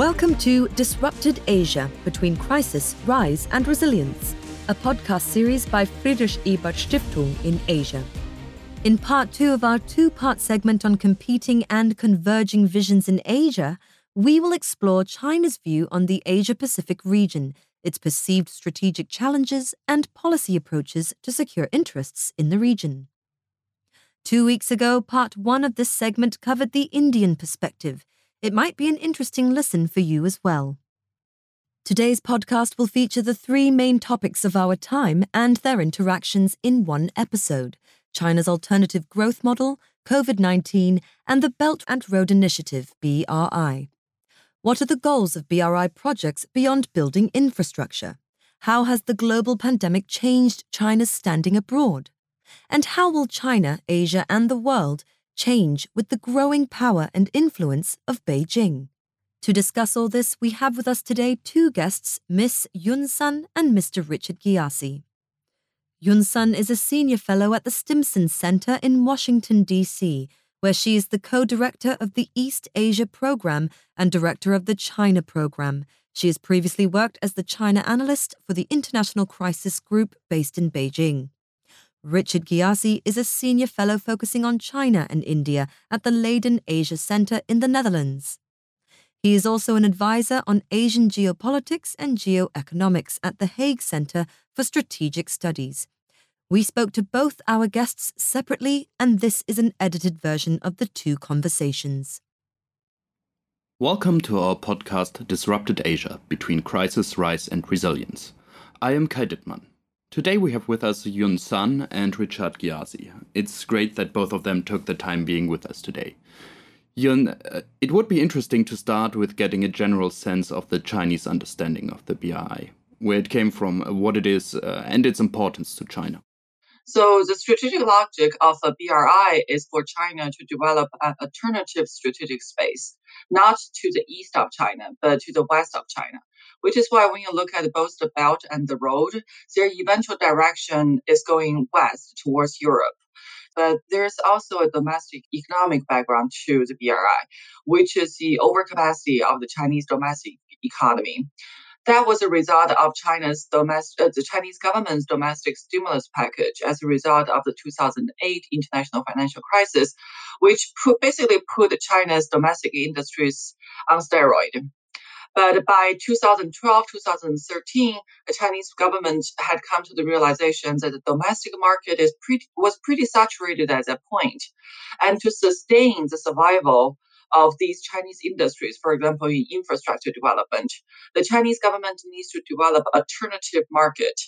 Welcome to Disrupted Asia Between Crisis, Rise and Resilience, a podcast series by Friedrich Ebert Stiftung in Asia. In part two of our two part segment on competing and converging visions in Asia, we will explore China's view on the Asia Pacific region, its perceived strategic challenges, and policy approaches to secure interests in the region. Two weeks ago, part one of this segment covered the Indian perspective. It might be an interesting listen for you as well. Today's podcast will feature the three main topics of our time and their interactions in one episode China's alternative growth model, COVID 19, and the Belt and Road Initiative, BRI. What are the goals of BRI projects beyond building infrastructure? How has the global pandemic changed China's standing abroad? And how will China, Asia, and the world change with the growing power and influence of Beijing? To discuss all this, we have with us today two guests, Miss Yun Sun and Mr. Richard Ghiasy. Yun Sun is a senior fellow at the Stimson Center in Washington, D.C., where she is the co director of the East Asia Program and director of the China Program. She has previously worked as the China analyst for the International Crisis Group based in Beijing. Richard Ghiasy is a senior fellow focusing on China and India at the Leiden Asia Center in the Netherlands. He is also an advisor on Asian geopolitics and geoeconomics at the Hague Center for Strategic Studies. We spoke to both our guests separately, and this is an edited version of the two conversations. Welcome to our podcast Disrupted Asia Between Crisis, Rise and Resilience. I am Kai Dittmann. Today we have with us Yun Sun and Richard Ghiasy. It's great that both of them took the time being with us today. Yun, uh, it would be interesting to start with getting a general sense of the Chinese understanding of the BRI, where it came from, what it is, uh, and its importance to China. So the strategic logic of a BRI is for China to develop an alternative strategic space, not to the east of China, but to the west of China. Which is why when you look at both the belt and the road, their eventual direction is going west towards Europe. But there's also a domestic economic background to the BRI, which is the overcapacity of the Chinese domestic economy. That was a result of China's domestic, uh, the Chinese government's domestic stimulus package as a result of the 2008 international financial crisis, which put, basically put China's domestic industries on steroid. But by 2012, 2013, the Chinese government had come to the realization that the domestic market is pretty, was pretty saturated at that point. And to sustain the survival of these Chinese industries, for example, in infrastructure development, the Chinese government needs to develop alternative market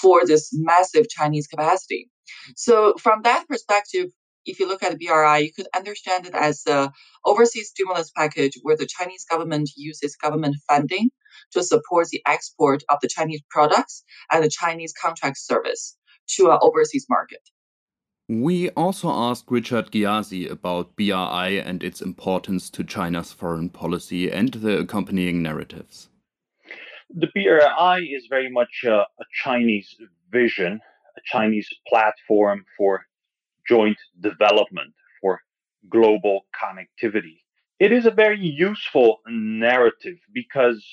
for this massive Chinese capacity. So from that perspective, if you look at the BRI, you could understand it as a overseas stimulus package where the Chinese government uses government funding to support the export of the Chinese products and the Chinese contract service to an overseas market. We also asked Richard Ghiasy about BRI and its importance to China's foreign policy and the accompanying narratives. The BRI is very much a, a Chinese vision, a Chinese platform for joint development, for global connectivity. It is a very useful narrative because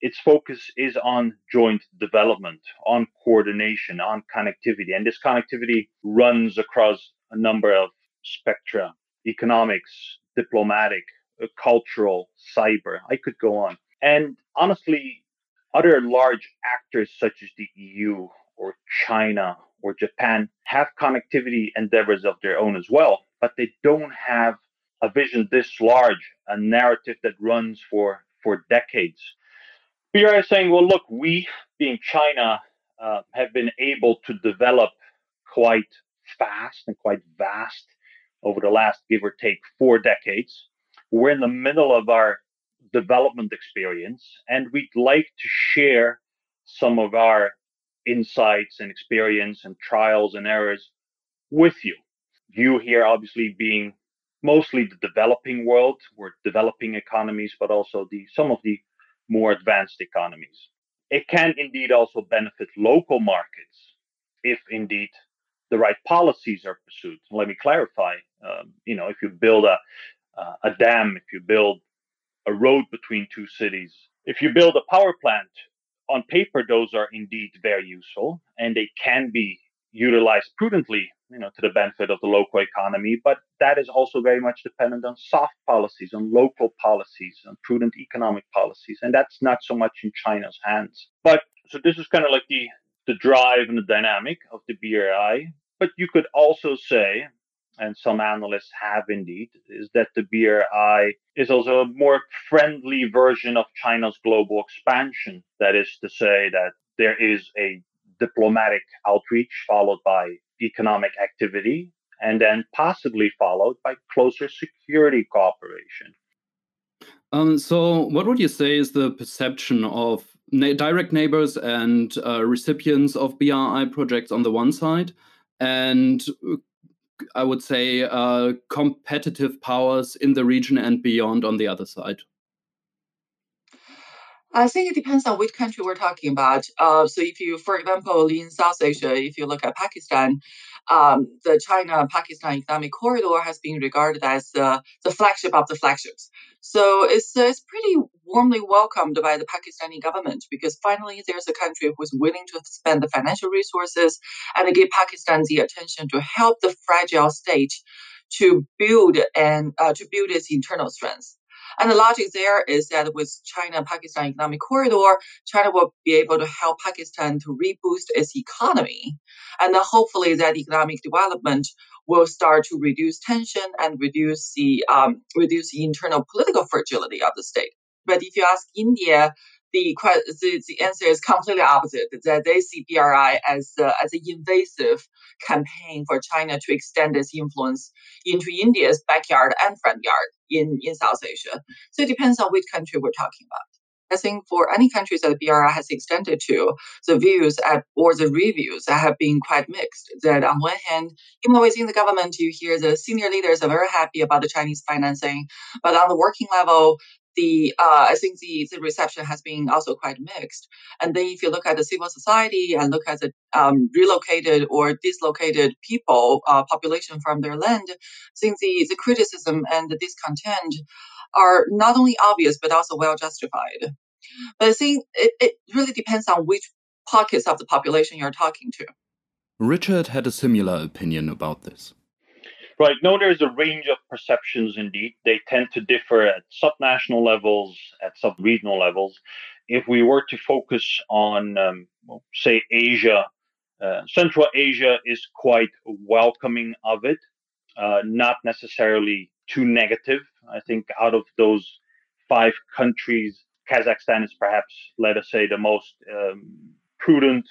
its focus is on joint development, on coordination, on connectivity. And this connectivity runs across a number of spectra economics, diplomatic, uh, cultural, cyber. I could go on. And honestly, other large actors such as the EU or China or Japan have connectivity endeavors of their own as well, but they don't have a vision this large, a narrative that runs for, for decades. BRI is saying, well, look, we, being China, uh, have been able to develop quite fast and quite vast over the last, give or take, four decades. We're in the middle of our development experience, and we'd like to share some of our insights and experience and trials and errors with you. You here, obviously, being mostly the developing world, we're developing economies, but also the some of the more advanced economies. It can indeed also benefit local markets if indeed the right policies are pursued. Let me clarify. Um, you know, if you build a uh, a dam, if you build a road between two cities. If you build a power plant, on paper, those are indeed very useful and they can be utilized prudently, you know, to the benefit of the local economy. But that is also very much dependent on soft policies, on local policies, on prudent economic policies, and that's not so much in China's hands. But so this is kind of like the the drive and the dynamic of the BRI. But you could also say, and some analysts have indeed, is that the BRI is also a more friendly version of China's global expansion. That is to say, that there is a diplomatic outreach followed by economic activity, and then possibly followed by closer security cooperation. Um, so, what would you say is the perception of na- direct neighbors and uh, recipients of BRI projects on the one side, and I would say uh, competitive powers in the region and beyond on the other side? I think it depends on which country we're talking about. Uh, so, if you, for example, in South Asia, if you look at Pakistan, um, the China Pakistan Economic Corridor has been regarded as uh, the flagship of the flagships. So, it's, it's pretty warmly welcomed by the Pakistani government because finally there's a country who's willing to spend the financial resources and give Pakistan the attention to help the fragile state to build and uh, to build its internal strength. And the logic there is that with China Pakistan economic corridor, China will be able to help Pakistan to reboost its economy. And then hopefully that economic development will start to reduce tension and reduce the um, reduce the internal political fragility of the state. But if you ask India, the, the, the answer is completely opposite. That they see BRI as uh, as an invasive campaign for China to extend its influence into India's backyard and front yard in, in South Asia. So it depends on which country we're talking about. I think for any countries that BRI has extended to, the views at, or the reviews have been quite mixed. That on one hand, even within the government, you hear the senior leaders are very happy about the Chinese financing, but on the working level, the uh, I think the, the reception has been also quite mixed. And then if you look at the civil society and look at the um, relocated or dislocated people uh, population from their land, I think the, the criticism and the discontent are not only obvious but also well justified. But I think it, it really depends on which pockets of the population you're talking to. Richard had a similar opinion about this. Right. No, there's a range of perceptions indeed. They tend to differ at subnational levels, at sub-regional levels. If we were to focus on, um, say, Asia, uh, Central Asia is quite welcoming of it, uh, not necessarily too negative. I think out of those five countries, Kazakhstan is perhaps, let us say, the most um, prudent.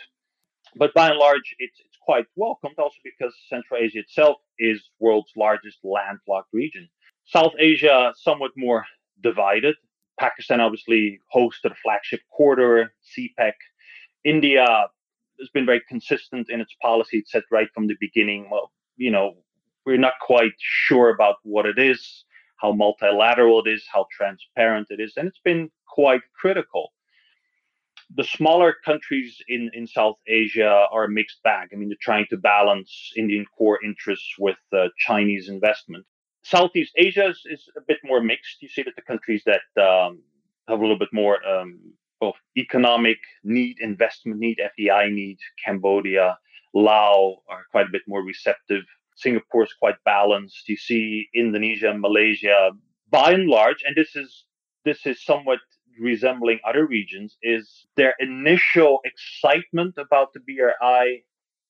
But by and large, it's, it's quite welcomed also because Central Asia itself is world's largest landlocked region. South Asia somewhat more divided. Pakistan obviously hosted a flagship corridor, CPEC. India has been very consistent in its policy. It said right from the beginning, well, you know, we're not quite sure about what it is, how multilateral it is, how transparent it is, and it's been quite critical the smaller countries in, in South Asia are a mixed bag. I mean, they're trying to balance Indian core interests with uh, Chinese investment. Southeast Asia is, is, a bit more mixed. You see that the countries that um, have a little bit more um, of economic need, investment need, FDI need, Cambodia, Laos are quite a bit more receptive. Singapore is quite balanced. You see Indonesia, Malaysia, by and large, and this is this is somewhat resembling other regions is their initial excitement about the BRI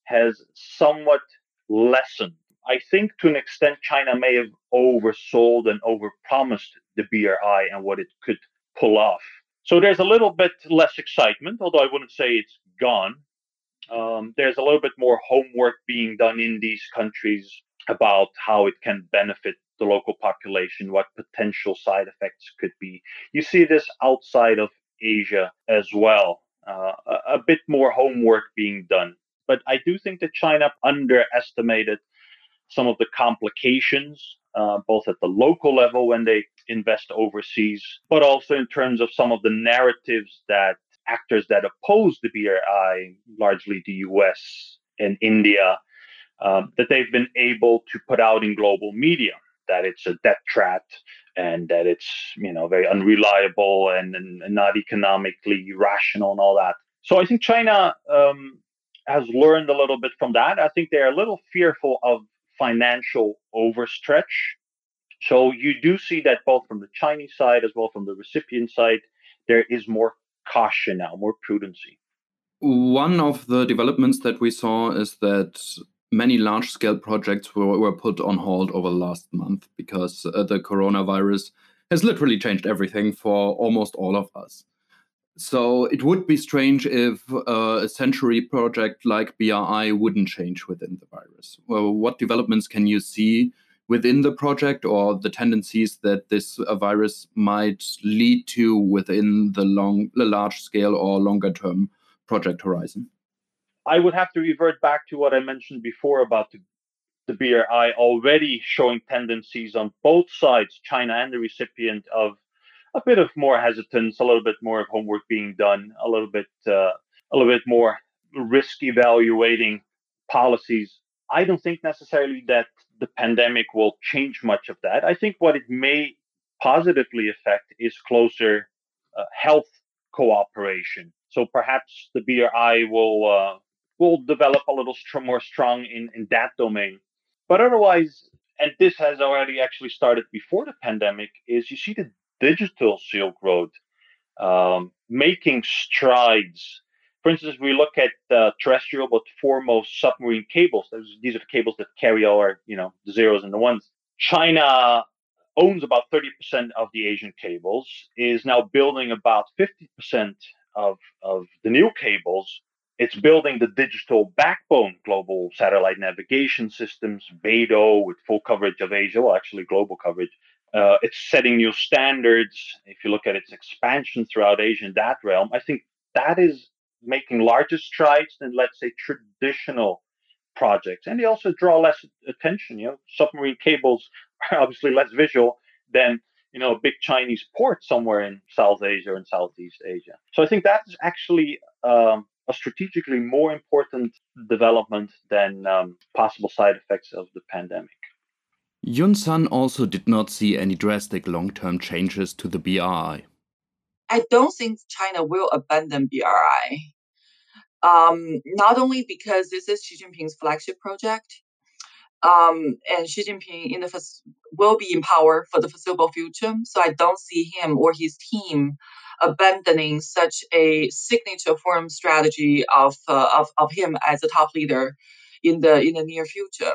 has somewhat lessened. I think to an extent China may have oversold and overpromised the BRI and what it could pull off. So there's a little bit less excitement, although I wouldn't say it's gone. Um, there's a little bit more homework being done in these countries about how it can benefit the local population, what potential side effects could be. You see this outside of Asia as well. Uh, a, a bit more homework being done. But I do think that China underestimated some of the complications, uh, both at the local level when they invest overseas, but also in terms of some of the narratives that actors that oppose the BRI, largely the US and India, um, that they've been able to put out in global media that it's a debt trap and that it's you know very unreliable and, and, not economically rational and all that. So I think China um, has learned a little bit from that. I think they're a little fearful of financial overstretch. So you do see that both from the Chinese side as well from the recipient side, there is more caution now, more prudency. One of the developments that we saw is that many large scale projects were, were put on hold over the last month because uh, the coronavirus has literally changed everything for almost all of us. So it would be strange if uh, a century project like BRI wouldn't change within the virus. Well, what developments can you see within the project or the tendencies that this uh, virus might lead to within the long, the large scale or longer term project horizon? I would have to revert back to what I mentioned before about the, the BRI already showing tendencies on both sides, China and the recipient, of a bit of more hesitance, a little bit more of homework being done, a little bit, uh, a little bit more risk evaluating policies. I don't think necessarily that the pandemic will change much of that. I think what it may positively affect is closer uh, health cooperation. So perhaps the BRI will uh, will develop a little more strong in, in that domain. But otherwise, and this has already actually started before the pandemic, is you see the digital Silk Road um, making strides. For instance, we look at uh, terrestrial but foremost submarine cables. these are the cables that carry all our, you know, the zeros and the ones. China owns about 30% of the Asian cables, is now building about 50% of, of the new cables, it's building the digital backbone, global satellite navigation systems, BeiDou with full coverage of Asia, well, actually global coverage. Uh, it's setting new standards. If you look at its expansion throughout Asia in that realm, I think that is making larger strides than, let's say, traditional projects. And they also draw less attention. You know, submarine cables are obviously less visual than you know a big Chinese port somewhere in South Asia and Southeast Asia. So I think that is actually um, a strategically more important development than um, possible side effects of the pandemic. Yun Sun also did not see any drastic long term changes to the BRI. I don't think China will abandon BRI. Um, not only because this is Xi Jinping's flagship project, um, and Xi Jinping in the will be in power for the foreseeable future. So I don't see him or his team abandoning such a signature foreign strategy of, uh, of, of him as a top leader in the in the near future.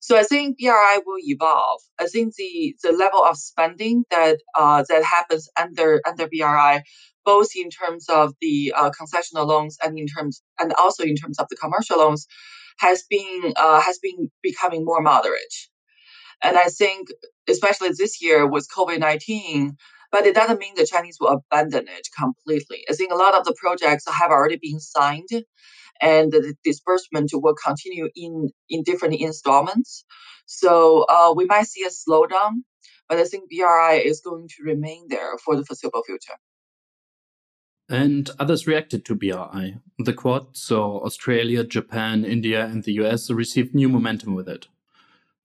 So I think BRI will evolve. I think the, the level of spending that uh, that happens under under BRI, both in terms of the uh, concessional loans and in terms and also in terms of the commercial loans, has been uh, has been becoming more moderate. And I think, especially this year with COVID nineteen, but it doesn't mean the Chinese will abandon it completely. I think a lot of the projects have already been signed and the disbursement will continue in, in different installments. So uh, we might see a slowdown, but I think BRI is going to remain there for the foreseeable future. And others reacted to BRI. The Quad, so Australia, Japan, India, and the US received new momentum with it.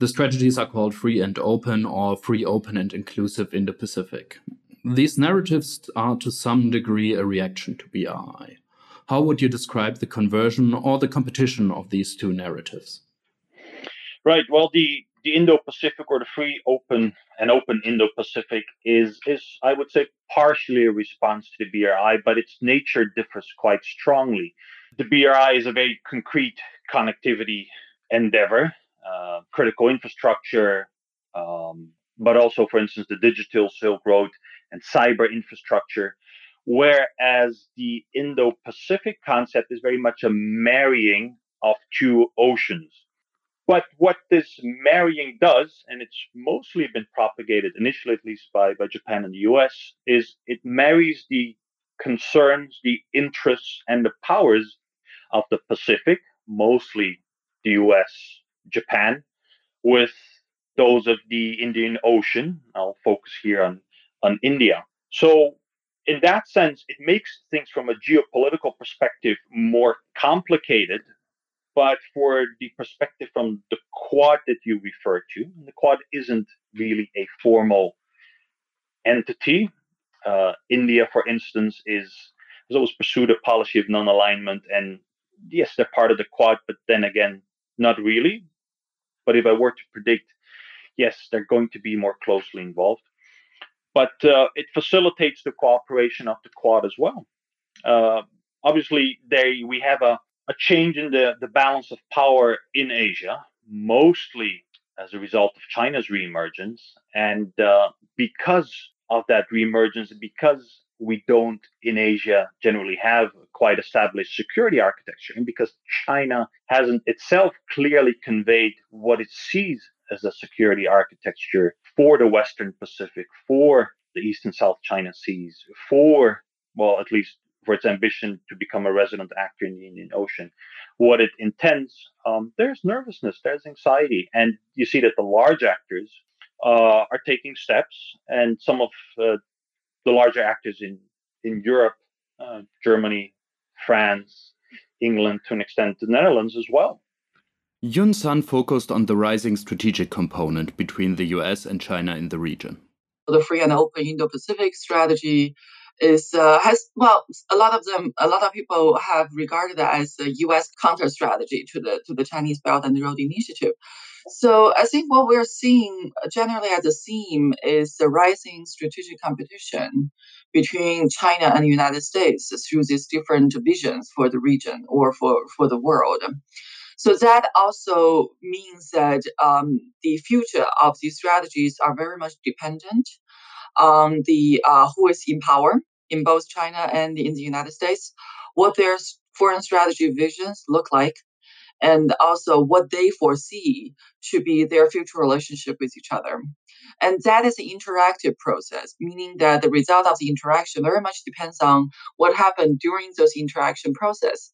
The strategies are called free and open or free, open, and inclusive in the Pacific. These narratives are to some degree a reaction to BRI. How would you describe the conversion or the competition of these two narratives? Right. Well, the, the Indo Pacific or the free, open, and open Indo Pacific is, is, I would say, partially a response to the BRI, but its nature differs quite strongly. The BRI is a very concrete connectivity endeavor uh, critical infrastructure, um, but also, for instance, the digital Silk Road and cyber infrastructure. Whereas the Indo Pacific concept is very much a marrying of two oceans. But what this marrying does, and it's mostly been propagated initially, at least by, by Japan and the US, is it marries the concerns, the interests, and the powers of the Pacific, mostly the US Japan with those of the Indian Ocean. I'll focus here on, on India. So, in that sense, it makes things from a geopolitical perspective more complicated. But for the perspective from the Quad that you refer to, the Quad isn't really a formal entity. Uh, India, for instance, is has always pursued a policy of non-alignment, and yes, they're part of the Quad, but then again, not really. But if I were to predict, yes, they're going to be more closely involved. But uh, it facilitates the cooperation of the Quad as well. Uh, obviously, they we have a, a change in the, the balance of power in Asia, mostly as a result of China's reemergence. And uh, because of that reemergence, because we don't in Asia generally have quite established security architecture, and because China hasn't itself clearly conveyed what it sees as a security architecture for the Western Pacific, for the East and South China Seas, for, well, at least for its ambition to become a resident actor in the Indian Ocean, what it intends, um, there's nervousness, there's anxiety. And you see that the large actors uh, are taking steps, and some of uh, the larger actors in, in Europe, uh, Germany, France, England, to an extent, the Netherlands as well. Yun Sun focused on the rising strategic component between the US and China in the region. The free and open Indo Pacific strategy is uh, has well a lot of them a lot of people have regarded it as a U.S. counter strategy to the to the Chinese Belt and Road Initiative. So I think what we're seeing generally as a theme is the rising strategic competition between China and the United States through these different visions for the region or for, for the world. So that also means that um, the future of these strategies are very much dependent on the uh, who is in power in both China and in the United States, what their foreign strategy visions look like, and also what they foresee to be their future relationship with each other. And that is an interactive process, meaning that the result of the interaction very much depends on what happened during those interaction process,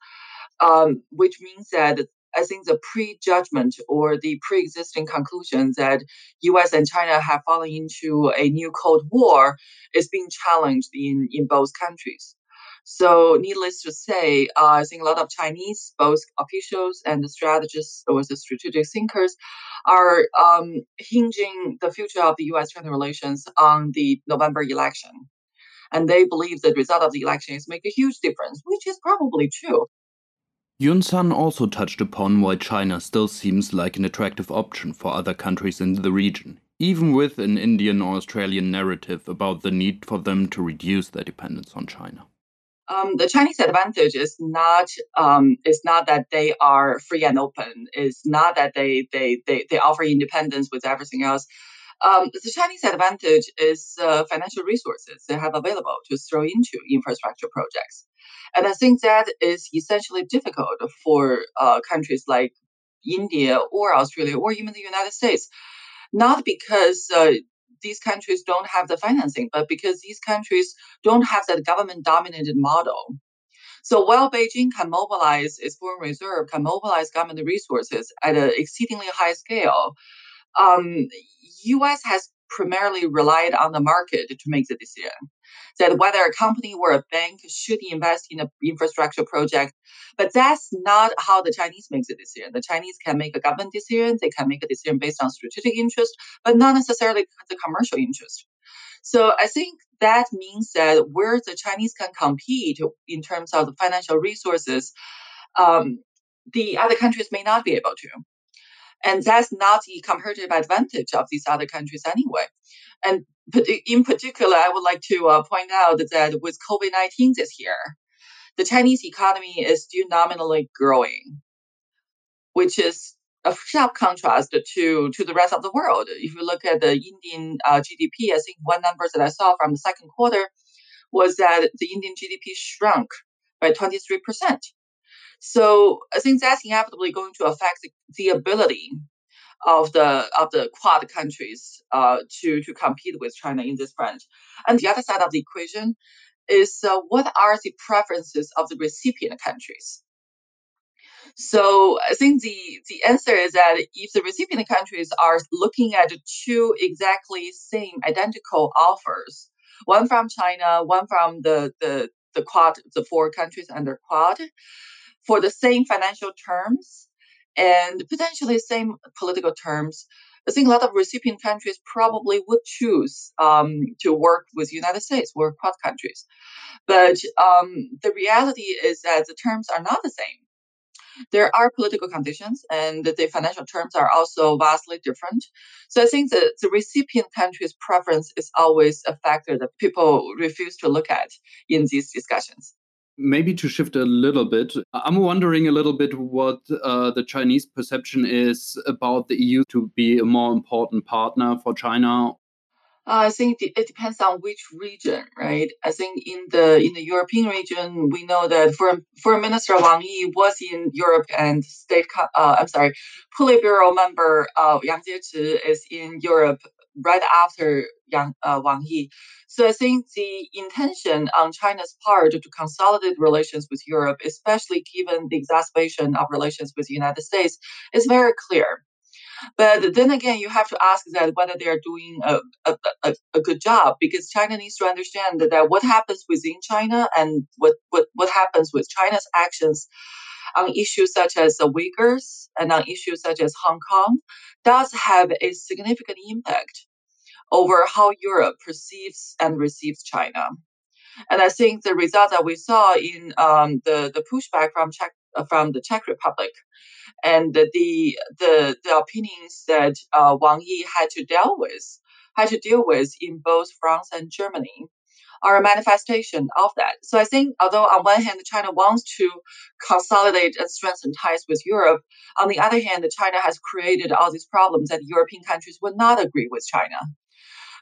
um, which means that I think the prejudgment or the pre-existing conclusion that U.S. and China have fallen into a new Cold War is being challenged in, in both countries. So, needless to say, uh, I think a lot of Chinese, both officials and the strategists or the strategic thinkers, are um, hinging the future of the U.S.-China relations on the November election, and they believe the result of the election is make a huge difference, which is probably true. Yun Sun also touched upon why China still seems like an attractive option for other countries in the region, even with an Indian or Australian narrative about the need for them to reduce their dependence on China. Um, the Chinese advantage is not um, is not that they are free and open. It's not that they they they, they offer independence with everything else. Um, the Chinese advantage is uh, financial resources they have available to throw into infrastructure projects. And I think that is essentially difficult for uh, countries like India or Australia or even the United States, not because uh, these countries don't have the financing, but because these countries don't have that government dominated model. So while Beijing can mobilize its foreign reserve, can mobilize government resources at an exceedingly high scale, um, U.S. has primarily relied on the market to make the decision that whether a company or a bank should invest in an infrastructure project. But that's not how the Chinese makes the decision. The Chinese can make a government decision, they can make a decision based on strategic interest, but not necessarily the commercial interest. So I think that means that where the Chinese can compete in terms of the financial resources, um, the other countries may not be able to. And that's not the comparative advantage of these other countries anyway. And in particular, I would like to uh, point out that with COVID 19 this year, the Chinese economy is still nominally growing, which is a sharp contrast to, to the rest of the world. If you look at the Indian uh, GDP, I think one number that I saw from the second quarter was that the Indian GDP shrunk by 23%. So I think that's inevitably going to affect the, the ability of the of the Quad countries uh, to to compete with China in this front. And the other side of the equation is uh, what are the preferences of the recipient countries? So I think the the answer is that if the recipient countries are looking at two exactly same identical offers, one from China, one from the the the Quad, the four countries under Quad, for the same financial terms and potentially same political terms, I think a lot of recipient countries probably would choose um, to work with the United States or Quad countries. But um, the reality is that the terms are not the same. There are political conditions, and the financial terms are also vastly different. So I think the, the recipient country's preference is always a factor that people refuse to look at in these discussions. Maybe to shift a little bit, I'm wondering a little bit what uh, the Chinese perception is about the EU to be a more important partner for China uh, I think it depends on which region, right? I think in the in the European region, we know that Foreign, Foreign Minister Wang Yi was in Europe and state, uh, I'm sorry, Politburo member uh, Yang Jiechi is in Europe right after Yang, uh, Wang Yi. So I think the intention on China's part to consolidate relations with Europe, especially given the exacerbation of relations with the United States, is very clear. But then again, you have to ask that whether they are doing a, a, a, a, good job because China needs to understand that, what happens within China and what, what, what happens with China's actions on issues such as the Uyghurs and on issues such as Hong Kong does have a significant impact over how Europe perceives and receives China. And I think the result that we saw in um, the, the pushback from Czech, from the Czech Republic and the the the opinions that uh, Wang Yi had to deal with had to deal with in both France and Germany are a manifestation of that. So I think although on one hand China wants to consolidate and strengthen ties with Europe, on the other hand China has created all these problems that European countries would not agree with China.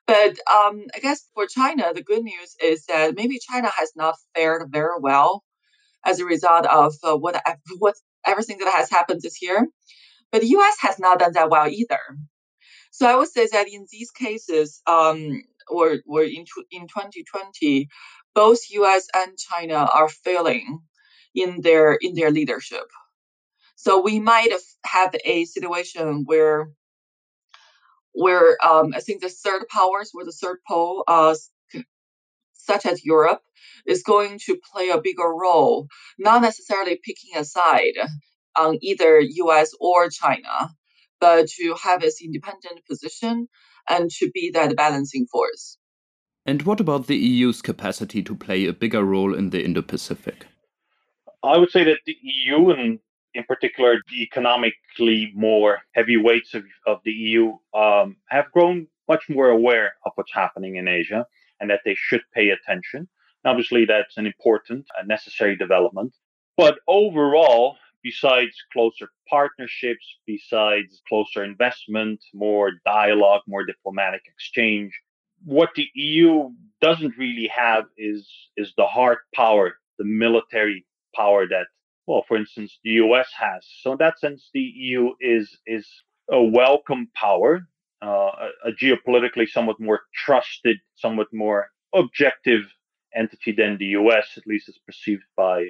But um, I guess for China, the good news is that maybe China has not fared very well as a result of uh, what what everything that has happened this year. But the US has not done that well either. So I would say that in these cases, um, or, or in, in 2020, both US and China are failing in their in their leadership. So we might have a situation where where um, I think the third powers or the third pole, uh, such as Europe, is going to play a bigger role, not necessarily picking a side on either US or China, but to have its independent position and to be that balancing force. And what about the EU's capacity to play a bigger role in the Indo Pacific? I would say that the EU, and in particular the economically more heavyweights of, of the EU, um, have grown much more aware of what's happening in Asia and that they should pay attention. Obviously, that's an important and necessary development. But overall, besides closer partnerships, besides closer investment, more dialogue, more diplomatic exchange, what the EU doesn't really have is is the hard power, the military power that, well, for instance, the US has. So in that sense, the EU is is a welcome power, uh, a, a geopolitically somewhat more trusted, somewhat more objective entity than the US, at least as perceived by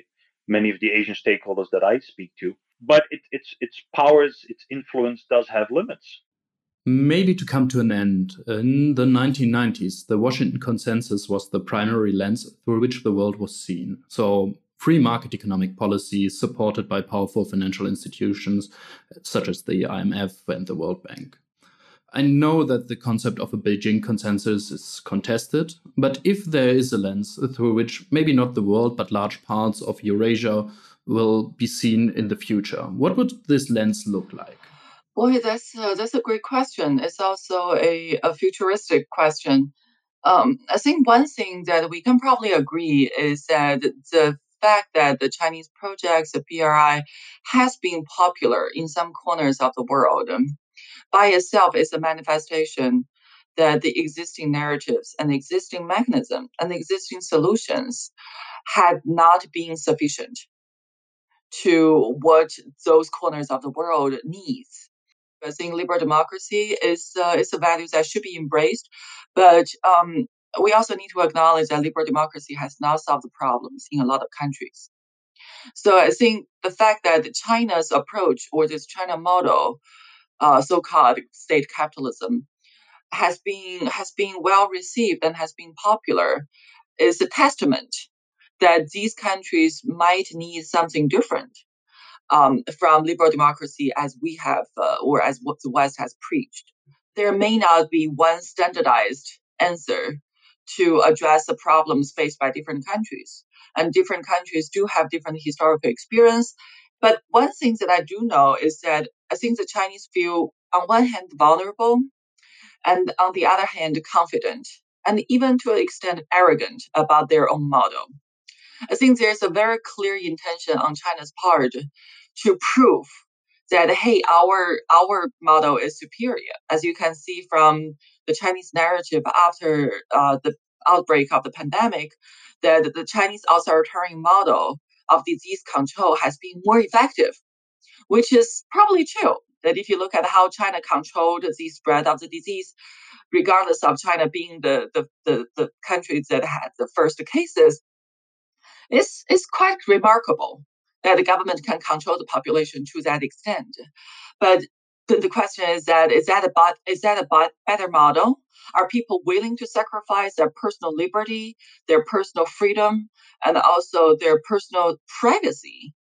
many of the Asian stakeholders that I speak to. But it, its its powers, its influence does have limits. Maybe to come to an end, in the 1990s, the Washington Consensus was the primary lens through which the world was seen. So, free market economic policies supported by powerful financial institutions such as the IMF and the World Bank. I know that the concept of a Beijing consensus is contested, but if there is a lens through which maybe not the world but large parts of Eurasia will be seen in the future, what would this lens look like? Boy, that's uh, that's a great question. It's also a, a futuristic question. Um, I think one thing that we can probably agree is that the fact that the Chinese projects, the BRI, has been popular in some corners of the world by itself is a manifestation that the existing narratives and the existing mechanism and the existing solutions had not been sufficient to what those corners of the world needs. I think liberal democracy is uh, is a value that should be embraced, but um, we also need to acknowledge that liberal democracy has not solved the problems in a lot of countries. So I think the fact that China's approach or this China model uh, so-called state capitalism has been has been well received and has been popular is a testament that these countries might need something different um, from liberal democracy as we have uh, or as what the West has preached. there may not be one standardized answer to address the problems faced by different countries. And different countries do have different historical experience. But one thing that I do know is that I think the Chinese feel, on one hand, vulnerable, and on the other hand, confident, and even to an extent arrogant about their own model. I think there's a very clear intention on China's part to prove that hey, our our model is superior, as you can see from the Chinese narrative after uh, the outbreak of the pandemic, that the Chinese authoritarian model of disease control has been more effective, which is probably true. That if you look at how China controlled the spread of the disease, regardless of China being the the, the, the country that had the first cases, it's, it's quite remarkable that the government can control the population to that extent. But the, the question is that is that about is that a better model? Are people willing to sacrifice their personal liberty, their personal freedom, and also their personal privacy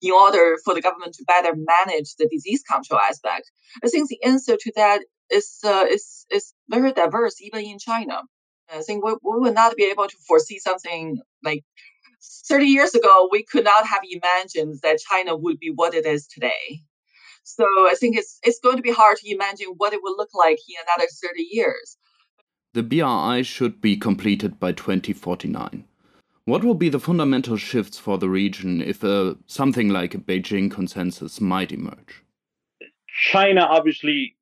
in order for the government to better manage the disease control aspect? I think the answer to that is uh, is is very diverse, even in China. I think we, we will not be able to foresee something like 30 years ago, we could not have imagined that China would be what it is today. So I think it's it's going to be hard to imagine what it will look like in another 30 years. The BRI should be completed by 2049. What will be the fundamental shifts for the region if uh, something like a Beijing consensus might emerge? China obviously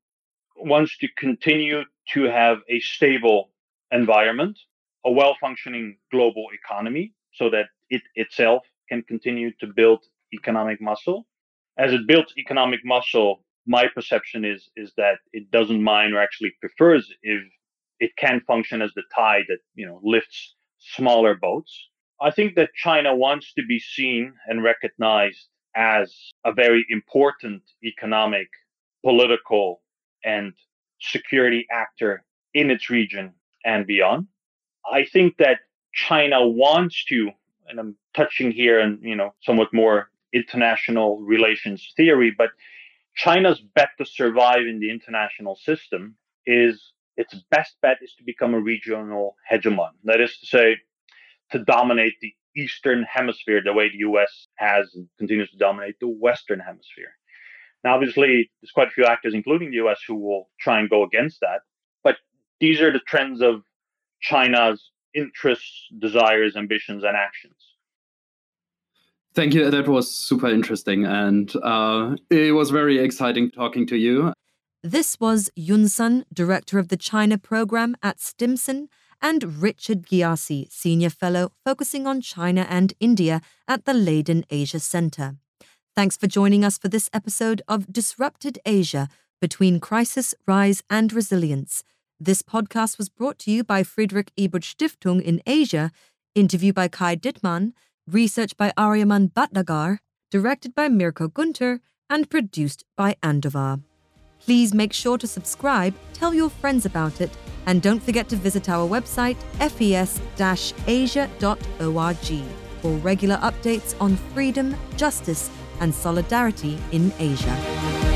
wants to continue to have a stable environment, a well functioning global economy, so that it itself can continue to build economic muscle. As it builds economic muscle, my perception is is that it doesn't mind or actually prefers if it can function as the tide that you know lifts smaller boats. I think that China wants to be seen and recognized as a very important economic, political, and security actor in its region and beyond. I think that China wants to, and I'm touching here and you know, somewhat more international relations theory, but China's bet to survive in the international system is its best bet is to become a regional hegemon. That is to say, to dominate the Eastern Hemisphere the way the US has and continues to dominate the Western Hemisphere. Now, obviously, there's quite a few actors, including the US, who will try and go against that. But these are the trends of China's interests, desires, ambitions, and actions. Thank you. That was super interesting. And uh, it was very exciting talking to you. This was Yun Sun, Director of the China Program at Stimson, and Richard Ghiasy, Senior Fellow focusing on China and India at the Leiden Asia Center. Thanks for joining us for this episode of Disrupted Asia Between Crisis, Rise, and Resilience. This podcast was brought to you by Friedrich Ebert Stiftung in Asia, interview by Kai Dittmann, research by Aryaman Bhatnagar, directed by Mirco Günther, and produced by Andovar. Please make sure to subscribe, tell your friends about it, and don't forget to visit our website fes-asia.org for regular updates on freedom, justice, and solidarity in Asia.